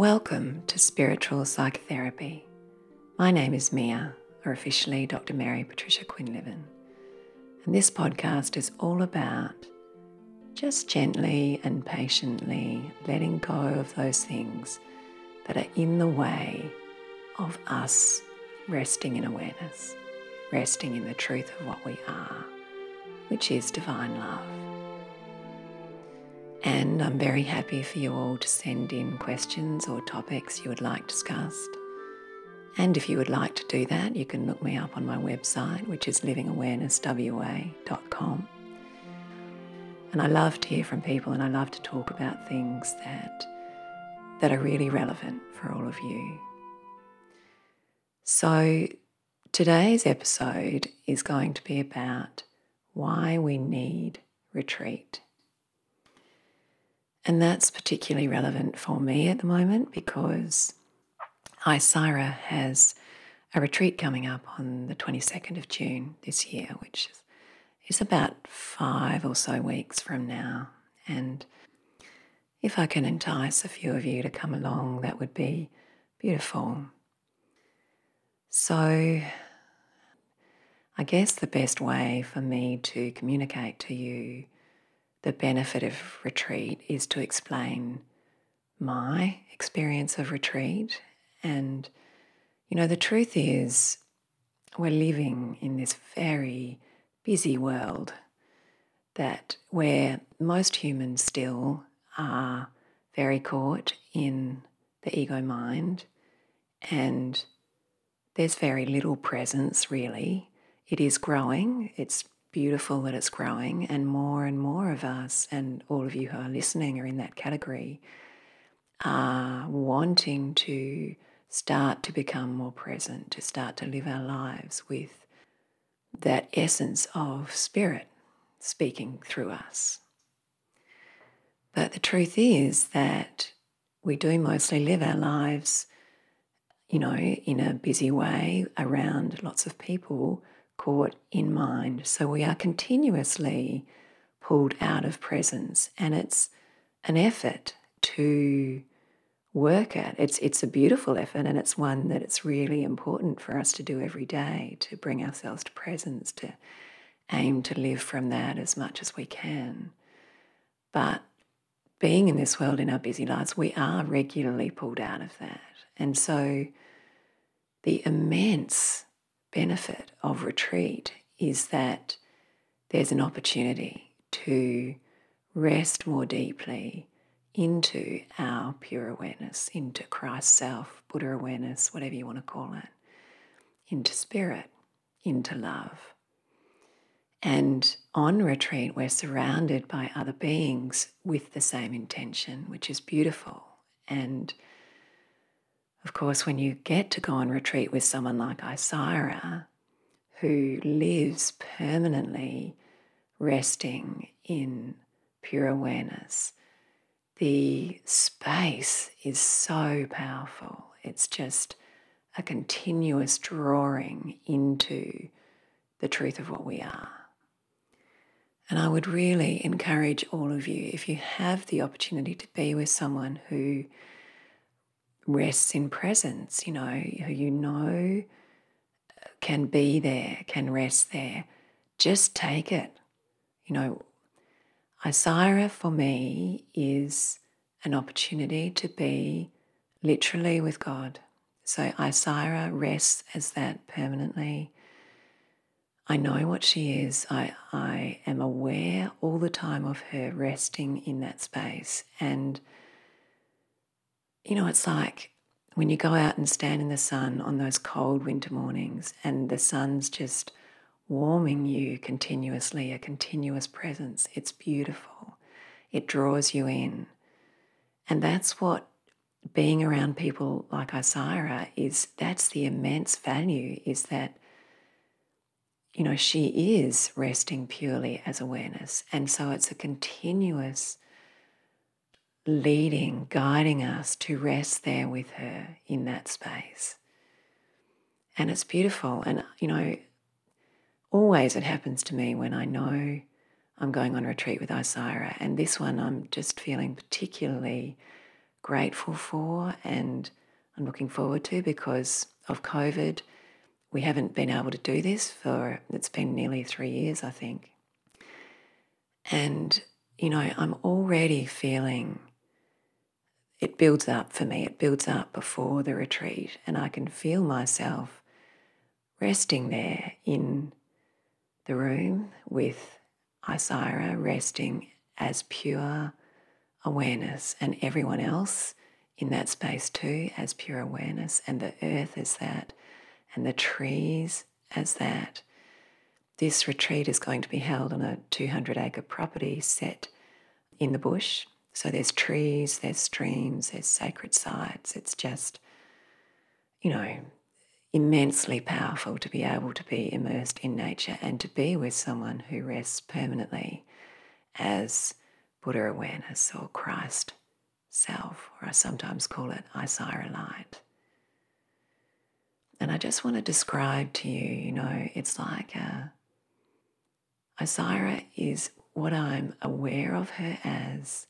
Welcome to Spiritual Psychotherapy. My name is Mia, or officially Dr. Mary Patricia Quinlivan, and this podcast is all about just gently and patiently letting go of those things that are in the way of us resting in awareness, resting in the truth of what we are, which is divine love. And I'm very happy for you all to send in questions or topics you would like discussed. And if you would like to do that, you can look me up on my website, which is livingawarenesswa.com. And I love to hear from people and I love to talk about things that, that are really relevant for all of you. So, today's episode is going to be about why we need retreat. And that's particularly relevant for me at the moment because Isira has a retreat coming up on the 22nd of June this year, which is about five or so weeks from now. And if I can entice a few of you to come along, that would be beautiful. So, I guess the best way for me to communicate to you the benefit of retreat is to explain my experience of retreat. And, you know, the truth is, we're living in this very busy world that where most humans still are very caught in the ego mind and there's very little presence really. It is growing, it's beautiful that it's growing, and more and more of us, and all of you who are listening are in that category, are wanting to start to become more present, to start to live our lives with that essence of spirit speaking through us. But the truth is that we do mostly live our lives, you know, in a busy way around lots of people caught in mind. So we are continuously pulled out of presence, and it's an effort to work at. It's it's a beautiful effort, and it's one that it's really important for us to do every day to bring ourselves to presence, to aim to live from that as much as we can. But being in this world in our busy lives, we are regularly pulled out of that. And so the immense benefit of retreat is that there's an opportunity to rest more deeply into our pure awareness, into Christ self, Buddha awareness, whatever you want to call it, into spirit, into love. And on retreat, we're surrounded by other beings with the same intention, which is beautiful. And of course, when you get to go on retreat with someone like Isira, who lives permanently resting in pure awareness, the space is so powerful. It's just a continuous drawing into the truth of what we are. And I would really encourage all of you, if you have the opportunity to be with someone who rests in presence, you know, who you know uh, can be there, can rest there. Just take it. You know, Isira for me is an opportunity to be literally with God. So Isira rests as that permanently. I know what she is. I, I am aware all the time of her resting in that space. And you know, it's like when you go out and stand in the sun on those cold winter mornings and the sun's just warming you continuously, a continuous presence. It's beautiful. It draws you in. And that's what being around people like Isira is that's the immense value is that you know she is resting purely as awareness and so it's a continuous leading, guiding us to rest there with her in that space. And it's beautiful. And, you know, always it happens to me when I know I'm going on retreat with Isira. And this one, I'm just feeling particularly grateful for and I'm looking forward to because of COVID. We haven't been able to do this for, it's been nearly three years, I think. And, you know, I'm already feeling it builds up for me. It builds up before the retreat, and I can feel myself resting there in the room with Isira resting as pure awareness, and everyone else in that space too as pure awareness, and the earth as that, and the trees as that. This retreat is going to be held on a 200 acre property set in the bush. So there's trees, there's streams, there's sacred sites. It's just, you know, immensely powerful to be able to be immersed in nature and to be with someone who rests permanently as Buddha awareness or Christ self, or I sometimes call it Isira light. And I just want to describe to you, you know, it's like uh, a, Isira is what I'm aware of her as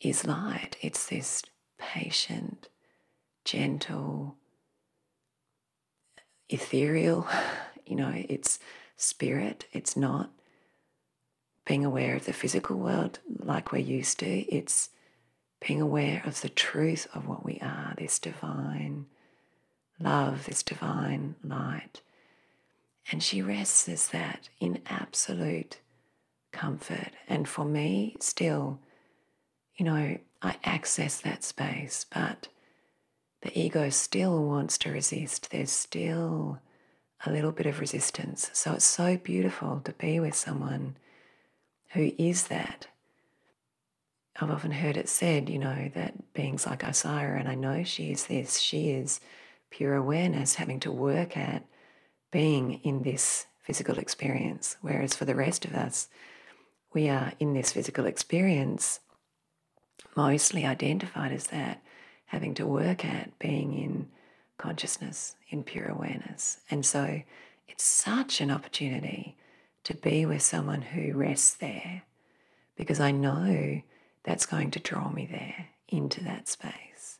is light. It's this patient, gentle, ethereal, you know, it's spirit. It's not being aware of the physical world like we're used to. It's being aware of the truth of what we are, this divine love, this divine light. And she rests as that in absolute comfort. And for me, still, you know, I access that space, but the ego still wants to resist. There's still a little bit of resistance. So it's so beautiful to be with someone who is that I've often heard it said, you know, that beings like Isira, and I know she is this, she is pure awareness, having to work at being in this physical experience. Whereas for the rest of us, we are in this physical experience, mostly identified as that, having to work at being in consciousness, in pure awareness. And so it's such an opportunity to be with someone who rests there because I know that's going to draw me there into that space.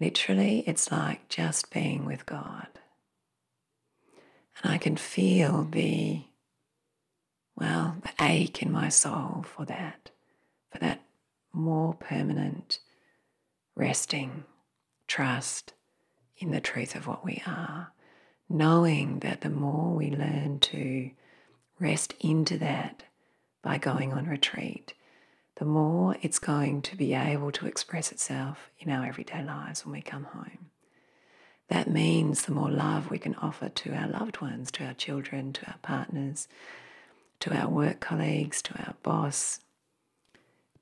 Literally, it's like just being with God. And I can feel the, well, the ache in my soul for that, for that more permanent resting, trust in the truth of what we are, knowing that the more we learn to rest into that by going on retreat, the more it's going to be able to express itself in our everyday lives when we come home. That means the more love we can offer to our loved ones, to our children, to our partners, to our work colleagues, to our boss,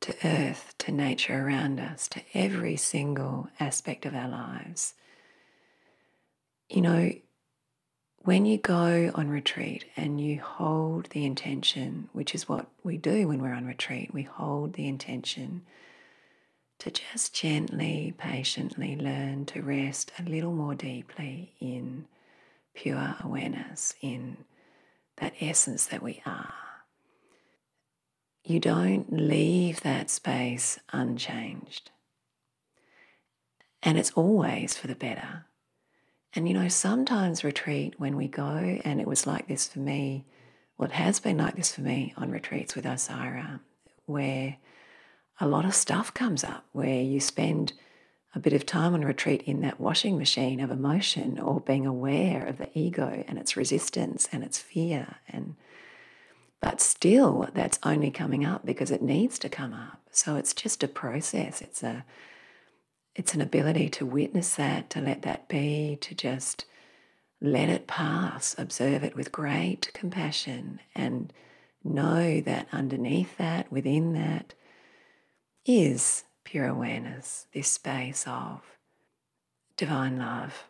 to earth, to nature around us, to every single aspect of our lives. You know, when you go on retreat and you hold the intention, which is what we do when we're on retreat, we hold the intention to just gently, patiently learn to rest a little more deeply in pure awareness, in that essence that we are. You don't leave that space unchanged. And it's always for the better. And you know, sometimes retreat when we go, and it was like this for me, well, it has been like this for me on retreats with Isira, where a lot of stuff comes up, where you spend a bit of time on retreat in that washing machine of emotion or being aware of the ego and its resistance and its fear and but still that's only coming up because it needs to come up so it's just a process it's a it's an ability to witness that, to let that be, to just let it pass, observe it with great compassion, and know that underneath that, within that, is pure awareness, this space of divine love.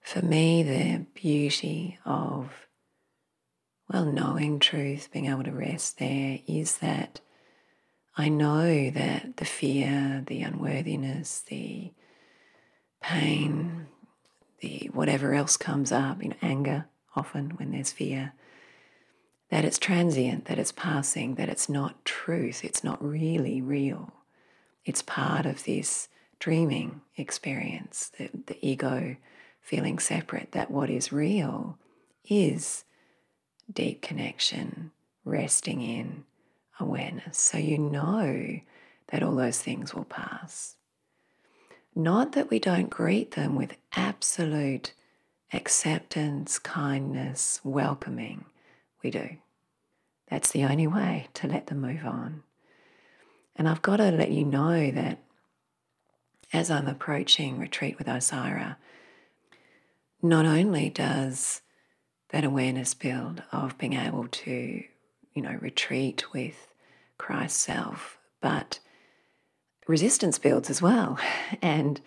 For me, the beauty of, well, knowing truth, being able to rest there, is that I know that the fear, the unworthiness, the pain, the whatever else comes up, you know, anger often when there's fear, that it's transient, that it's passing, that it's not truth, it's not really real. It's part of this dreaming experience, the, the ego feeling separate, that what is real is deep connection, resting in awareness. So you know that all those things will pass. Not that we don't greet them with absolute acceptance, kindness, welcoming. We do. That's the only way to let them move on. And I've got to let you know that as I'm approaching retreat with Isira, not only does that awareness build of being able to, you know, retreat with Christ's self, but resistance builds as well. And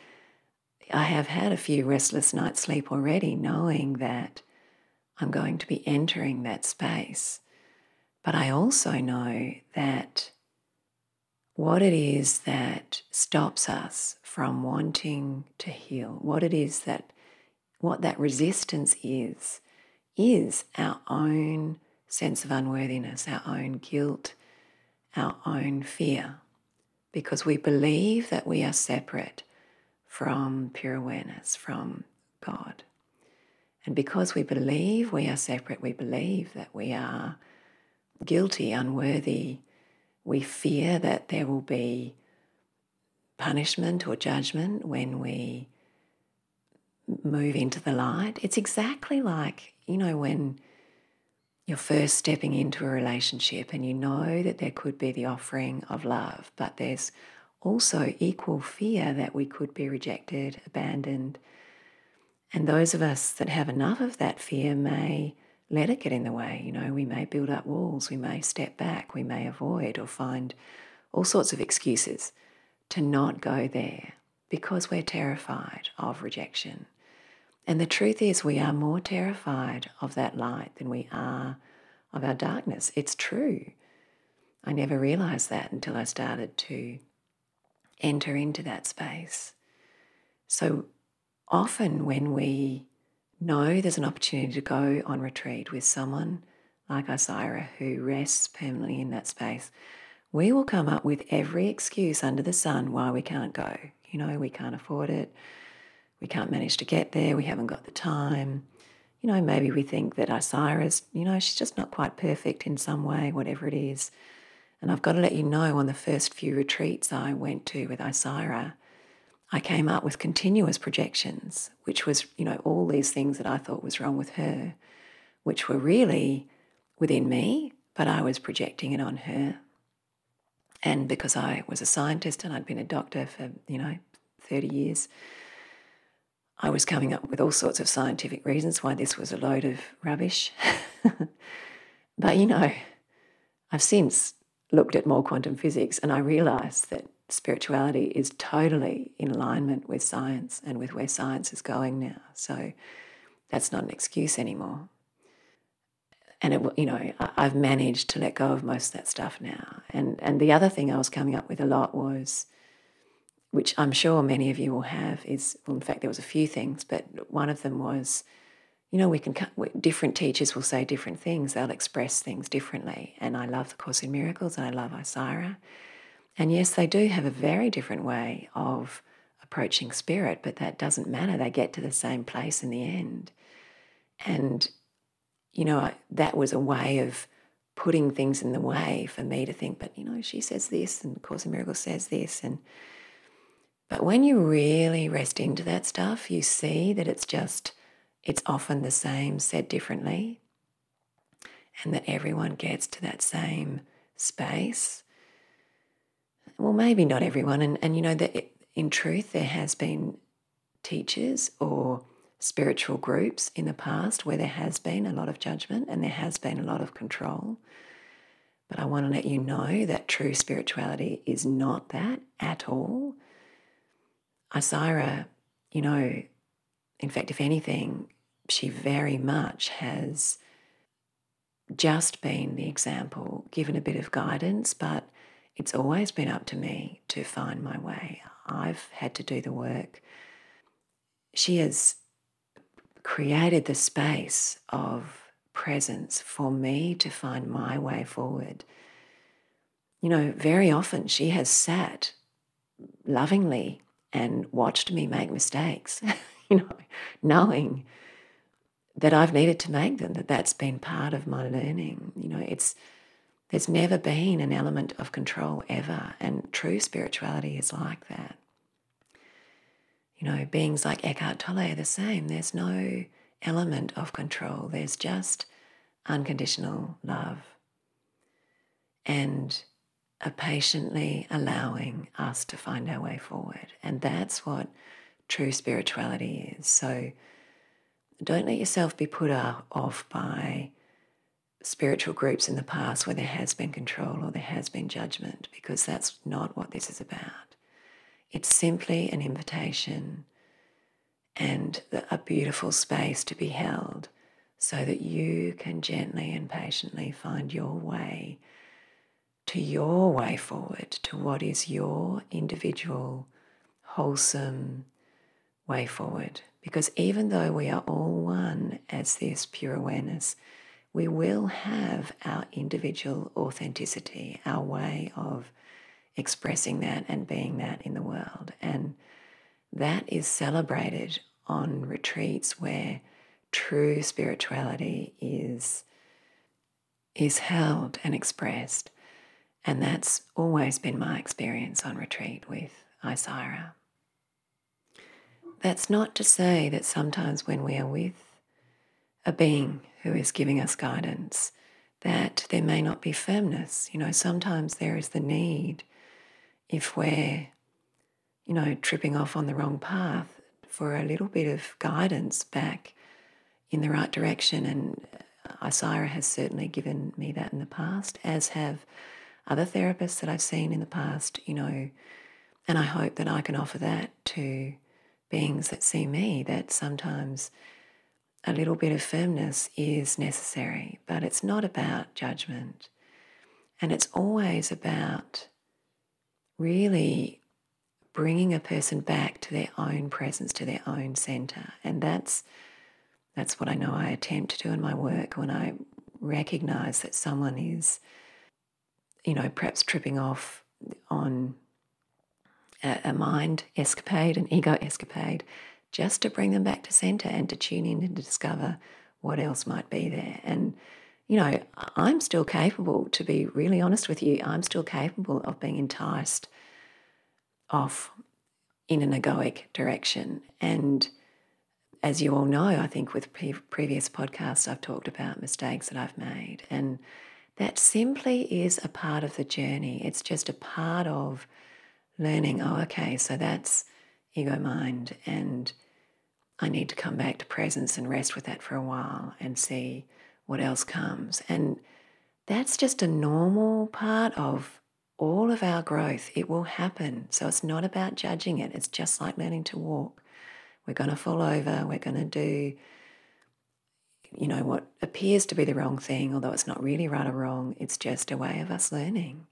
I have had a few restless nights sleep already, knowing that I'm going to be entering that space. But I also know that what it is that stops us from wanting to heal, what it is that, what that resistance is, is our own sense of unworthiness, our own guilt, our own fear, because we believe that we are separate from pure awareness, from God. And because we believe we are separate, we believe that we are guilty, unworthy, we fear that there will be punishment or judgment when we move into the light. It's exactly like, you know, when you're first stepping into a relationship and you know that there could be the offering of love, but there's also equal fear that we could be rejected, abandoned. And those of us that have enough of that fear may let it get in the way. You know, we may build up walls, we may step back, we may avoid or find all sorts of excuses to not go there because we're terrified of rejection. And the truth is, we are more terrified of that light than we are of our darkness. It's true. I never realized that until I started to enter into that space. So often, when we know there's an opportunity to go on retreat with someone like Isira who rests permanently in that space, we will come up with every excuse under the sun why we can't go. You know, we can't afford it we can't manage to get there, we haven't got the time. You know, maybe we think that Isira's, you know, she's just not quite perfect in some way, whatever it is. And I've got to let you know on the first few retreats I went to with Isira, I came up with continuous projections, which was, you know, all these things that I thought was wrong with her, which were really within me, but I was projecting it on her. And because I was a scientist and I'd been a doctor for, you know, 30 years, I was coming up with all sorts of scientific reasons why this was a load of rubbish. but you know, I've since looked at more quantum physics and I realized that spirituality is totally in alignment with science and with where science is going now. So that's not an excuse anymore. And it, you know, I've managed to let go of most of that stuff now. And and the other thing I was coming up with a lot was which I'm sure many of you will have, is well, in fact, there was a few things, but one of them was, you know, we can different teachers will say different things. They'll express things differently, and I love the Course in Miracles, and I love Isira, and yes, they do have a very different way of approaching spirit, but that doesn't matter. They get to the same place in the end, and you know, that was a way of putting things in the way for me to think, but you know, she says this, and Course in Miracles says this, and but when you really rest into that stuff, you see that it's just, it's often the same said differently, and that everyone gets to that same space. Well, maybe not everyone. And, and you know, that in truth, there has been teachers or spiritual groups in the past where there has been a lot of judgment and there has been a lot of control. But I want to let you know that true spirituality is not that at all. Isira, you know, in fact, if anything, she very much has just been the example, given a bit of guidance, but it's always been up to me to find my way. I've had to do the work. She has created the space of presence for me to find my way forward. You know, very often she has sat lovingly and watched me make mistakes, you know, knowing that I've needed to make them, that that's been part of my learning. You know, it's there's never been an element of control ever, and true spirituality is like that. You know, beings like Eckhart Tolle are the same. There's no element of control. There's just unconditional love and a patiently allowing us to find our way forward. And that's what true spirituality is. So don't let yourself be put off by spiritual groups in the past where there has been control or there has been judgment, because that's not what this is about. It's simply an invitation and a beautiful space to be held so that you can gently and patiently find your way to your way forward, to what is your individual, wholesome way forward. Because even though we are all one as this pure awareness, we will have our individual authenticity, our way of expressing that and being that in the world. And that is celebrated on retreats where true spirituality is, is held and expressed. And that's always been my experience on retreat with Isira. That's not to say that sometimes when we are with a being who is giving us guidance, that there may not be firmness. You know, sometimes there is the need, if we're, you know, tripping off on the wrong path, for a little bit of guidance back in the right direction. And Isira has certainly given me that in the past, as have other therapists that I've seen in the past, you know. And I hope that I can offer that to beings that see me, that sometimes a little bit of firmness is necessary, but it's not about judgment. And it's always about really bringing a person back to their own presence, to their own center. And that's that's what I know I attempt to do in my work when I recognize that someone is, you know, perhaps tripping off on a, a mind escapade, an ego escapade, just to bring them back to center and to tune in and to discover what else might be there. And, you know, I'm still capable, to be really honest with you, I'm still capable of being enticed off in an egoic direction. And as you all know, I think with pre- previous podcasts, I've talked about mistakes that I've made. And that simply is a part of the journey. It's just a part of learning, oh, okay, so that's ego mind. And I need to come back to presence and rest with that for a while and see what else comes. And that's just a normal part of all of our growth, it will happen. So it's not about judging it. It's just like learning to walk. We're going to fall over. We're going to do, you know, what appears to be the wrong thing, although it's not really right or wrong. It's just a way of us learning.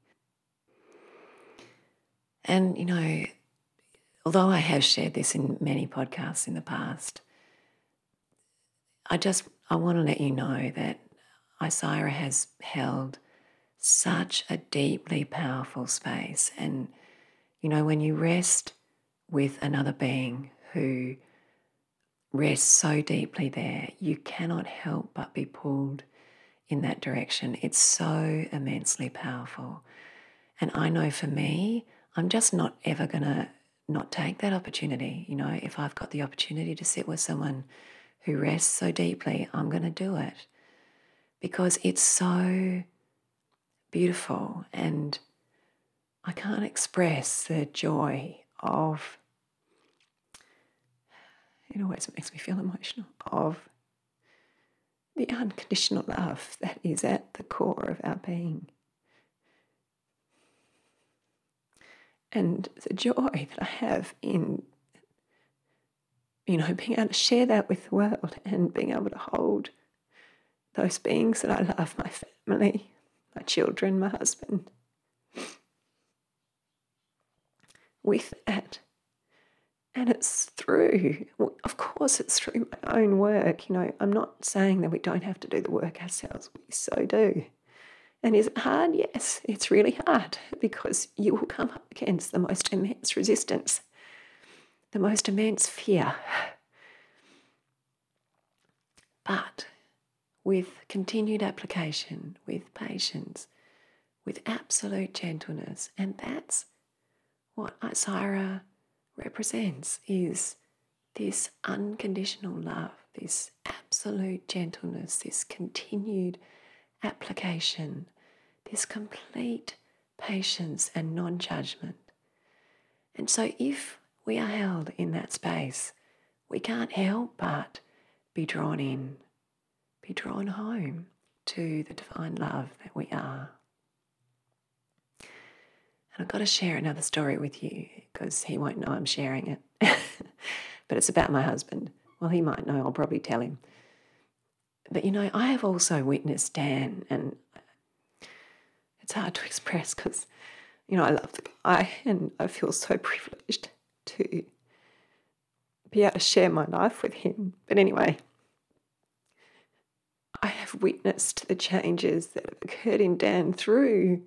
And, you know, although I have shared this in many podcasts in the past, I just I want to let you know that Isira has held such a deeply powerful space. And, you know, when you rest with another being who rests so deeply there, you cannot help but be pulled in that direction. It's so immensely powerful. And I know for me, I'm just not ever going to not take that opportunity. You know, if I've got the opportunity to sit with someone who rests so deeply, I'm going to do it because it's so beautiful. And I can't express the joy of, it always makes me feel emotional, of the unconditional love that is at the core of our being. And the joy that I have in, you know, being able to share that with the world and being able to hold those beings that I love, my family, my children, my husband. With that. And it's through, of course, it's through my own work. You know, I'm not saying that we don't have to do the work ourselves, we so do. And is it hard? Yes, it's really hard because you will come up against the most immense resistance, the most immense fear. But with continued application, with patience, with absolute gentleness, and that's what Isira represents is this unconditional love, this absolute gentleness, this continued application, this complete patience and non judgment. And so, if we are held in that space, we can't help but be drawn in, be drawn home to the divine love that we are. And I've got to share another story with you because he won't know I'm sharing it. but it's about my husband. Well, he might know, I'll probably tell him. But you know, I have also witnessed Dan, and it's hard to express because, you know, I love the guy and I feel so privileged to be able to share my life with him. But anyway, I have witnessed the changes that have occurred in Dan through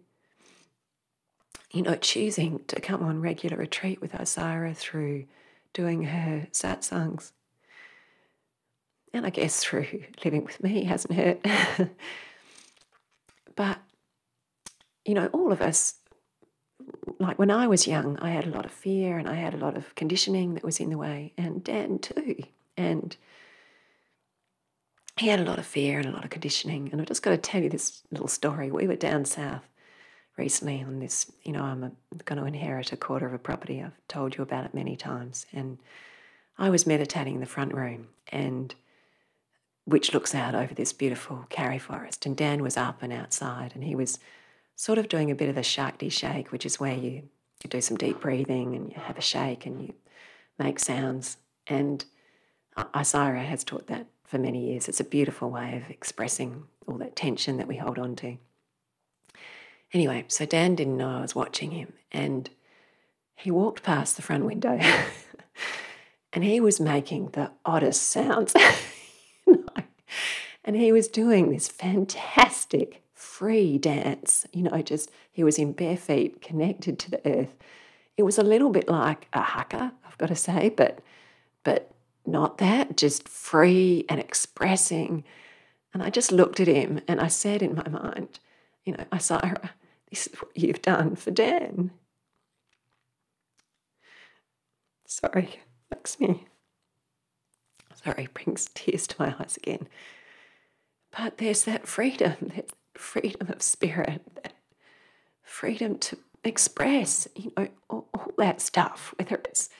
you know, choosing to come on regular retreat with Isira through doing her satsangs. And I guess through living with me hasn't hurt. but, you know, all of us, like when I was young, I had a lot of fear and I had a lot of conditioning that was in the way, and Dan too. And he had a lot of fear and a lot of conditioning. And I've just got to tell you this little story. We were down south recently on this. You know, I'm going to inherit a quarter of a property. I've told you about it many times. And I was meditating in the front room, and which looks out over this beautiful karri forest. And Dan was up and outside, and he was sort of doing a bit of the Shakti shake, which is where you, you do some deep breathing and you have a shake and you make sounds. And Isira has taught that for many years. It's a beautiful way of expressing all that tension that we hold on to. Anyway, so Dan didn't know I was watching him, and he walked past the front window and he was making the oddest sounds. and he was doing this fantastic free dance, you know, just he was in bare feet, connected to the earth. It was a little bit like a haka, I've got to say, but but not that, just free and expressing. And I just looked at him and I said in my mind, you know, Isira, this is what you've done for Dan. Sorry, makes me. Sorry, brings tears to my eyes again. But there's that freedom, that freedom of spirit, that freedom to express, you know, all, all that stuff, whether it's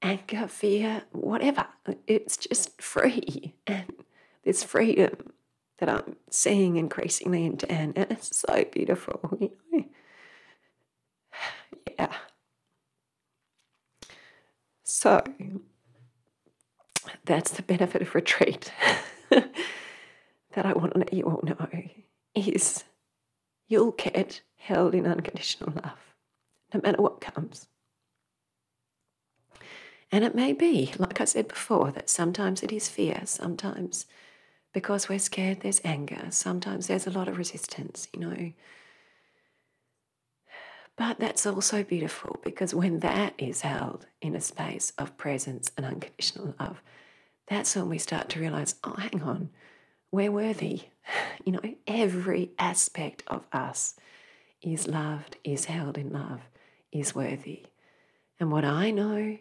anger, fear, whatever. It's just free. And this freedom that I'm seeing increasingly in Dan, and it's so beautiful, you know. Yeah. So that's the benefit of retreat that I want to let you all know is you'll get held in unconditional love no matter what comes. And it may be, like I said before, that sometimes it is fear, sometimes because we're scared, there's anger. Sometimes there's a lot of resistance, you know. But that's also beautiful because when that is held in a space of presence and unconditional love, that's when we start to realize, oh, hang on, we're worthy. You know, every aspect of us is loved, is held in love, is worthy. And what I know,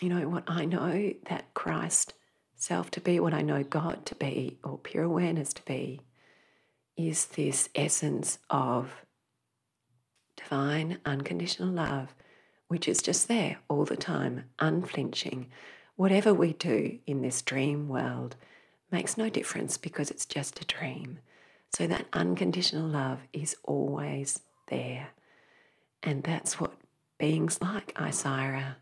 you know, what I know that Christ self to be, what I know God to be, or pure awareness to be, is this essence of divine, unconditional love, which is just there all the time, unflinching. Whatever we do in this dream world makes no difference because it's just a dream. So that unconditional love is always there. And that's what beings like Isira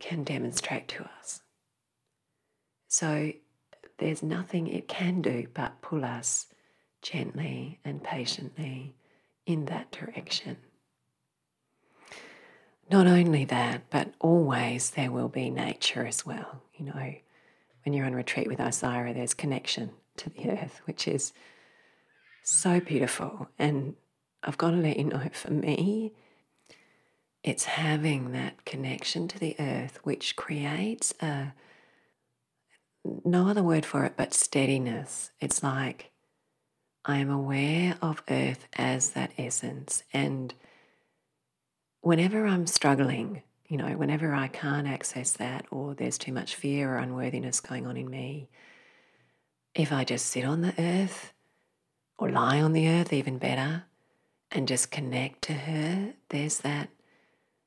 can demonstrate to us. So there's nothing it can do but pull us gently and patiently in that direction. Not only that, but always there will be nature as well. You know, when you're on retreat with Isira, there's connection to the earth, which is so beautiful. And I've got to let you know for me, it's having that connection to the earth, which creates a no other word for it but steadiness. It's like I am aware of earth as that essence. And whenever I'm struggling, you know, whenever I can't access that or there's too much fear or unworthiness going on in me, if I just sit on the earth or lie on the earth, even better, and just connect to her, there's that.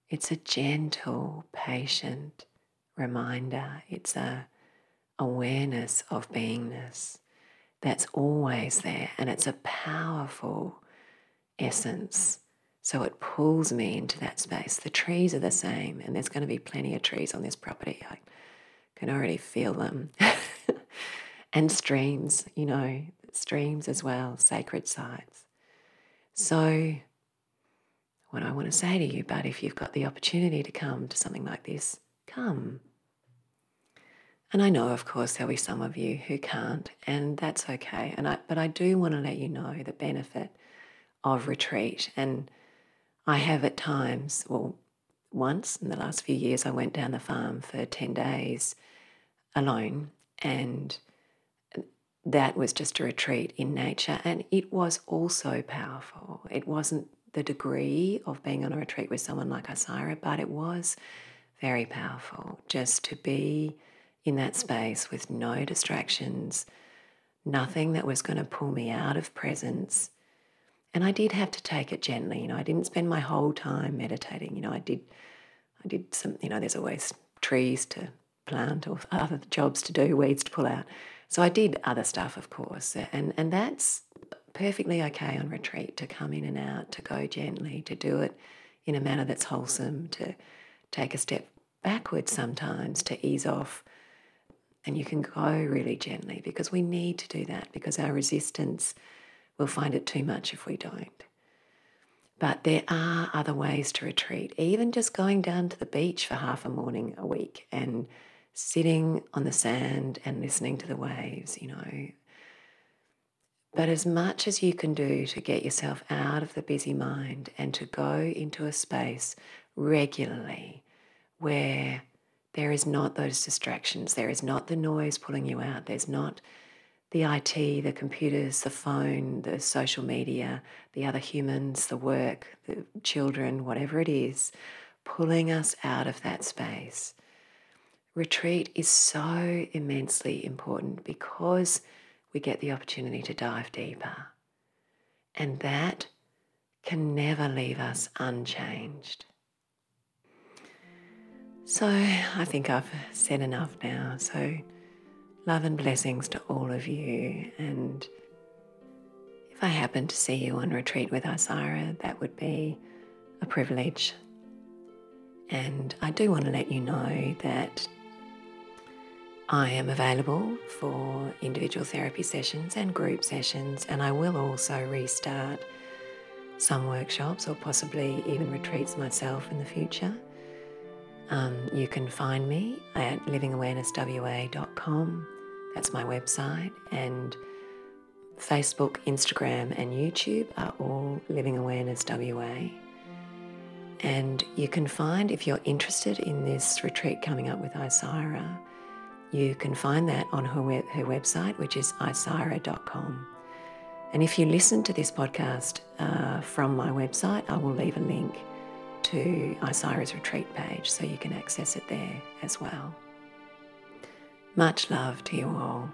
It's a gentle, patient reminder. It's a awareness of beingness that's always there, and it's a powerful essence. So it pulls me into that space. The trees are the same, and there's going to be plenty of trees on this property. I can already feel them. and streams, you know, streams as well, sacred sites. So, what I want to say to you, but if you've got the opportunity to come to something like this, come. And I know, of course, there'll be some of you who can't, and that's okay. And I, but I do want to let you know the benefit of retreat. And I have at times, well, once in the last few years, I went down the farm for 10 days alone, and that was just a retreat in nature. And it was also powerful. It wasn't the degree of being on a retreat with someone like Isira, but it was very powerful just to be in that space with no distractions, nothing that was going to pull me out of presence. And I did have to take it gently. You know, I didn't spend my whole time meditating. You know, I did, I did some. You know, there's always trees to plant or other jobs to do, weeds to pull out. So I did other stuff, of course, and and that's perfectly okay on retreat to come in and out, to go gently, to do it in a manner that's wholesome, to take a step backwards sometimes, to ease off. And you can go really gently because we need to do that because our resistance will find it too much if we don't. But there are other ways to retreat, even just going down to the beach for half a morning a week and sitting on the sand and listening to the waves, you know. But as much as you can do to get yourself out of the busy mind and to go into a space regularly where there is not those distractions, there is not the noise pulling you out, there's not the IT, the computers, the phone, the social media, the other humans, the work, the children, whatever it is, pulling us out of that space retreat is so immensely important because we get the opportunity to dive deeper. And that can never leave us unchanged. So I think I've said enough now. So love and blessings to all of you. And if I happen to see you on retreat with Isira, that would be a privilege. And I do want to let you know that I am available for individual therapy sessions and group sessions, and I will also restart some workshops or possibly even retreats myself in the future. Um, you can find me at livingawarenesswa.com. That's my website. And Facebook, Instagram, and YouTube are all Living Awareness WA. And you can find, if you're interested in this retreat coming up with Isira, you can find that on her, web, her website, which is isira.com. And if you listen to this podcast uh, from my website, I will leave a link to Isira's retreat page so you can access it there as well. Much love to you all.